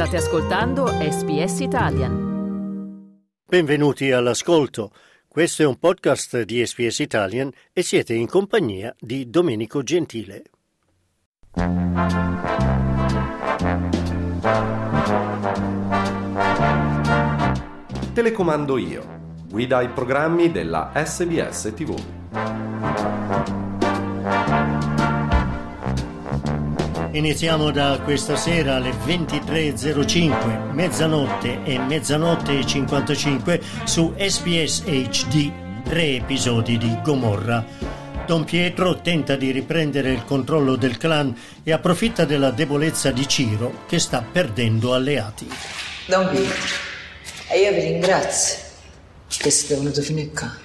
State ascoltando SBS Italian. Benvenuti all'ascolto. Questo è un podcast di SBS Italian e siete in compagnia di Domenico Gentile. Telecomando io. Guida ai programmi della SBS TV. Iniziamo da questa sera alle 23.05, mezzanotte e mezzanotte e 55 su SBS HD, tre episodi di Gomorra. Don Pietro tenta di riprendere il controllo del clan e approfitta della debolezza di Ciro che sta perdendo alleati. Don Pietro, e io vi ringrazio che siete venuto fino a qua.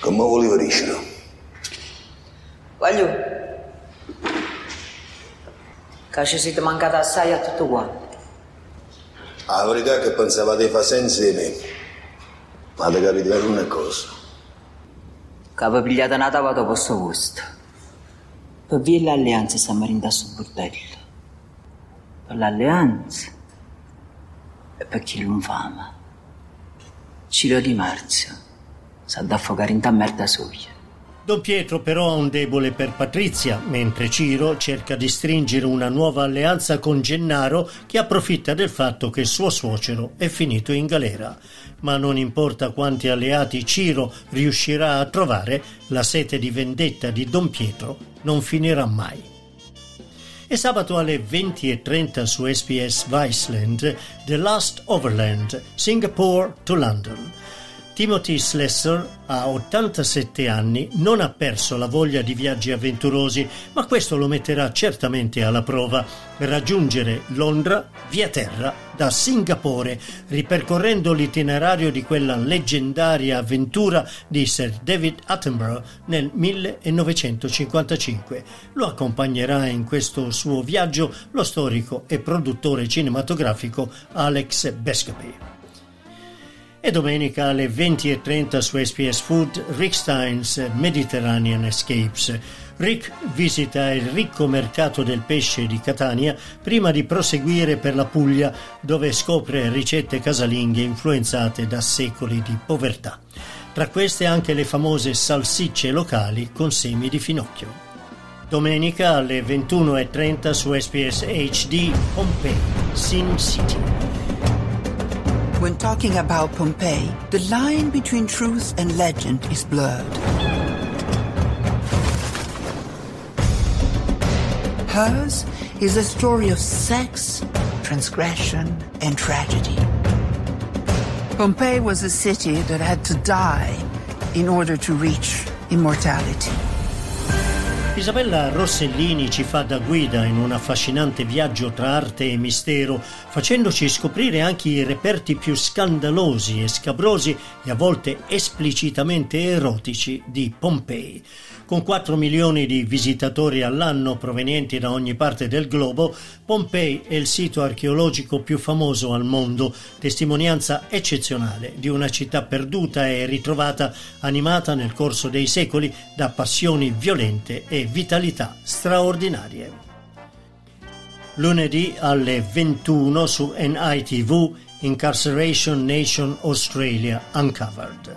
Come volevo dicere? Voglio che ci siete mancati assai a tutto quanto. La verità è che pensavate di fare insieme, ma avete capito che non è cosa. Che vi pigliate una tavola dopo questo posto. Per via l'alleanza stiamo arrivando a sul bordello. Per l'alleanza e per chi non fama. Ciro di Marzio sa da affogare in ta merda sua. Don Pietro però ha un debole per Patrizia, mentre Ciro cerca di stringere una nuova alleanza con Gennaro che approfitta del fatto che suo suocero è finito in galera. Ma non importa quanti alleati Ciro riuscirà a trovare, la sete di vendetta di Don Pietro non finirà mai. È sabato alle 20.30 su SBS Viceland The Last Overland, Singapore to London. Timothy Slessor ha 87 anni, non ha perso la voglia di viaggi avventurosi, ma questo lo metterà certamente alla prova raggiungere Londra via terra da Singapore, ripercorrendo l'itinerario di quella leggendaria avventura di Sir David Attenborough nel 1955. Lo accompagnerà in questo suo viaggio lo storico e produttore cinematografico Alex Bescapy. E domenica alle 20.30 su SPS Food Rick Steins Mediterranean Escapes. Rick visita il ricco mercato del pesce di Catania prima di proseguire per la Puglia dove scopre ricette casalinghe influenzate da secoli di povertà. Tra queste anche le famose salsicce locali con semi di finocchio. Domenica alle 21.30 su SPS HD Pompei, Sin City. When talking about Pompeii, the line between truth and legend is blurred. Hers is a story of sex, transgression, and tragedy. Pompeii was a city that had to die in order to reach immortality. Isabella Rossellini ci fa da guida in un affascinante viaggio tra arte e mistero, facendoci scoprire anche i reperti più scandalosi e scabrosi e a volte esplicitamente erotici di Pompei. Con 4 milioni di visitatori all'anno provenienti da ogni parte del globo, Pompei è il sito archeologico più famoso al mondo, testimonianza eccezionale di una città perduta e ritrovata, animata nel corso dei secoli da passioni violente e vitalità straordinarie. Lunedì alle 21 su NITV Incarceration Nation Australia Uncovered.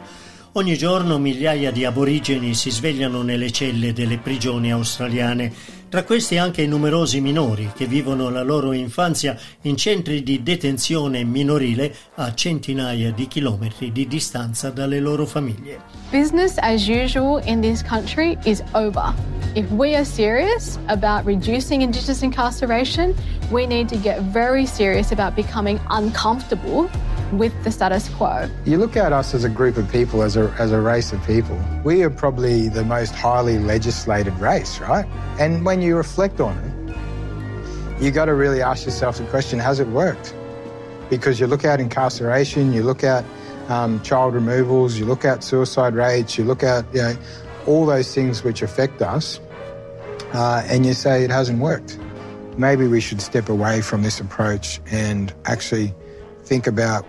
Ogni giorno migliaia di aborigeni si svegliano nelle celle delle prigioni australiane, tra questi anche numerosi minori che vivono la loro infanzia in centri di detenzione minorile a centinaia di chilometri di distanza dalle loro famiglie. Business as usual in this country is over. If we are serious about reducing Indigenous incarceration, we need to get very serious about becoming uncomfortable with the status quo. You look at us as a group of people, as a, as a race of people, we are probably the most highly legislated race, right? And when you reflect on it, you got to really ask yourself the question has it worked? Because you look at incarceration, you look at um, child removals, you look at suicide rates, you look at you know, all those things which affect us, uh, and you say it hasn't worked. Maybe we should step away from this approach and actually think about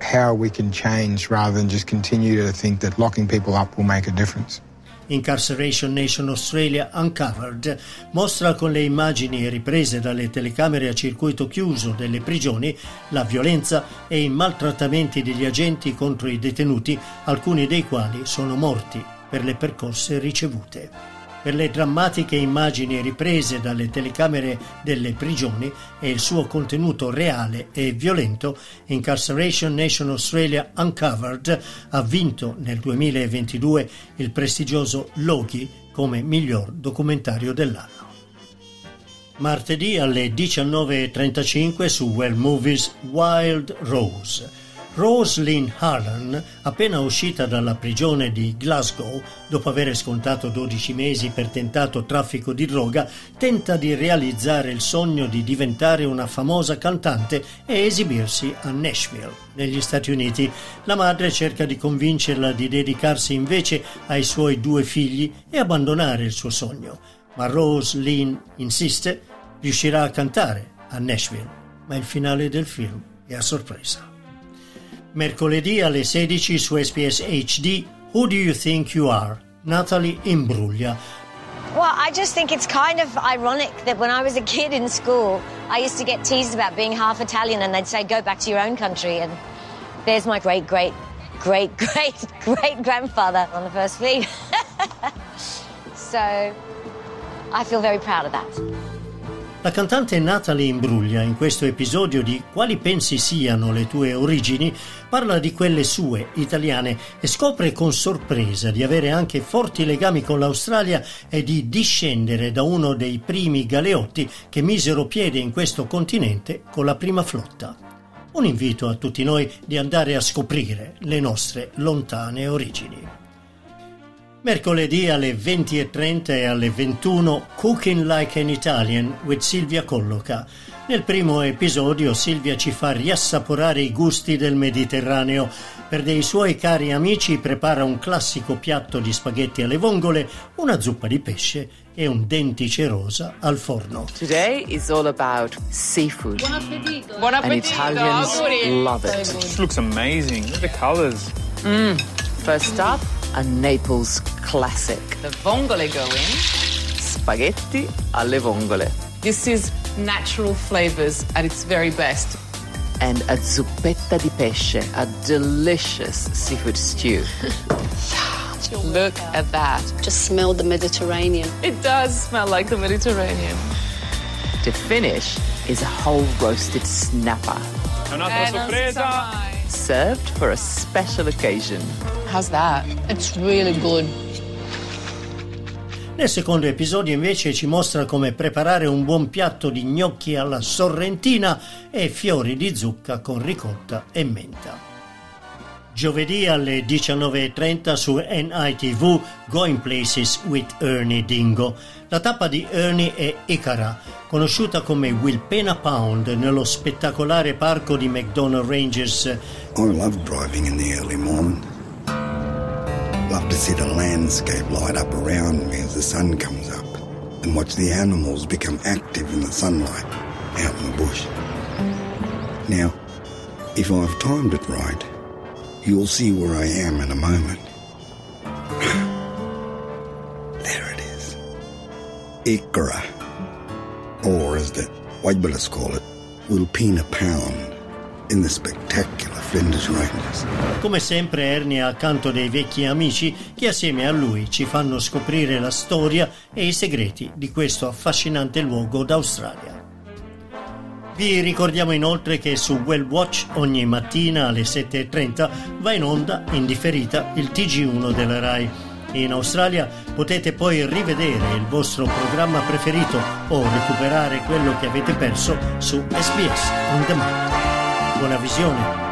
how we can change rather than just continue to think that locking people up will make a difference. Incarceration Nation Australia Uncovered mostra con le immagini riprese dalle telecamere a circuito chiuso delle prigioni la violenza e i maltrattamenti degli agenti contro i detenuti, alcuni dei quali sono morti per le percosse ricevute per le drammatiche immagini riprese dalle telecamere delle prigioni e il suo contenuto reale e violento, Incarceration Nation Australia Uncovered ha vinto nel 2022 il prestigioso Logie come miglior documentario dell'anno. Martedì alle 19.35 su Well Movies Wild Rose Roslyn Harlan, appena uscita dalla prigione di Glasgow, dopo aver scontato 12 mesi per tentato traffico di droga, tenta di realizzare il sogno di diventare una famosa cantante e esibirsi a Nashville, negli Stati Uniti. La madre cerca di convincerla di dedicarsi invece ai suoi due figli e abbandonare il suo sogno, ma Roslyn insiste, riuscirà a cantare a Nashville, ma il finale del film è a sorpresa. Mercoledì alle 16 su SBS HD Who Do You Think You Are? Natalie Imbruglia. Well, I just think it's kind of ironic that when I was a kid in school, I used to get teased about being half Italian and they'd say, go back to your own country. And there's my great, great, great, great, great grandfather on the first fleet. so I feel very proud of that. La cantante Natalie Imbruglia in questo episodio di Quali pensi siano le tue origini parla di quelle sue, italiane, e scopre con sorpresa di avere anche forti legami con l'Australia e di discendere da uno dei primi galeotti che misero piede in questo continente con la prima flotta. Un invito a tutti noi di andare a scoprire le nostre lontane origini. Mercoledì alle 20.30 e alle 21 Cooking Like an Italian with Silvia Colloca. Nel primo episodio Silvia ci fa riassaporare i gusti del Mediterraneo. Per dei suoi cari amici prepara un classico piatto di spaghetti alle vongole, una zuppa di pesce e un dentice rosa al forno. Today is all about seafood. Buon appetito. Buon appetito. And Italians love it. This looks amazing. Look at the colors. Mm. First up, a Naples classic. The vongole go in. Spaghetti alle vongole. This is natural flavors at its very best. And a zuppetta di pesce, a delicious seafood stew. Look at that. Just smell the Mediterranean. It does smell like the Mediterranean. To finish is a whole roasted snapper. Un'altra sorpresa! served for a special occasion. How's that? It's really good. Nel secondo episodio invece ci mostra come preparare un buon piatto di gnocchi alla sorrentina e fiori di zucca con ricotta e menta. Giovedì alle 19.30 su NITV Going Places with Ernie Dingo. La tappa di Ernie è Icara, conosciuta come Wilpena Pound nello spettacolare parco di McDonnell Rangers. I love driving in the early morning. Love to see the landscape light up around me as the sun comes up and watch the animals become active in the sunlight out in the bush. Now, if I've timed it right, You'll see where I am in a moment. there it is. Ikra. Or as the Whitebillers call it, Wilpena Pound in the spectacular. Come sempre Ernie è accanto dei vecchi amici che assieme a lui ci fanno scoprire la storia e i segreti di questo affascinante luogo d'Australia. Vi ricordiamo inoltre che su Well Watch ogni mattina alle 7.30 va in onda in differita il TG1 della RAI. In Australia potete poi rivedere il vostro programma preferito o recuperare quello che avete perso su SBS On Demand. Buona visione!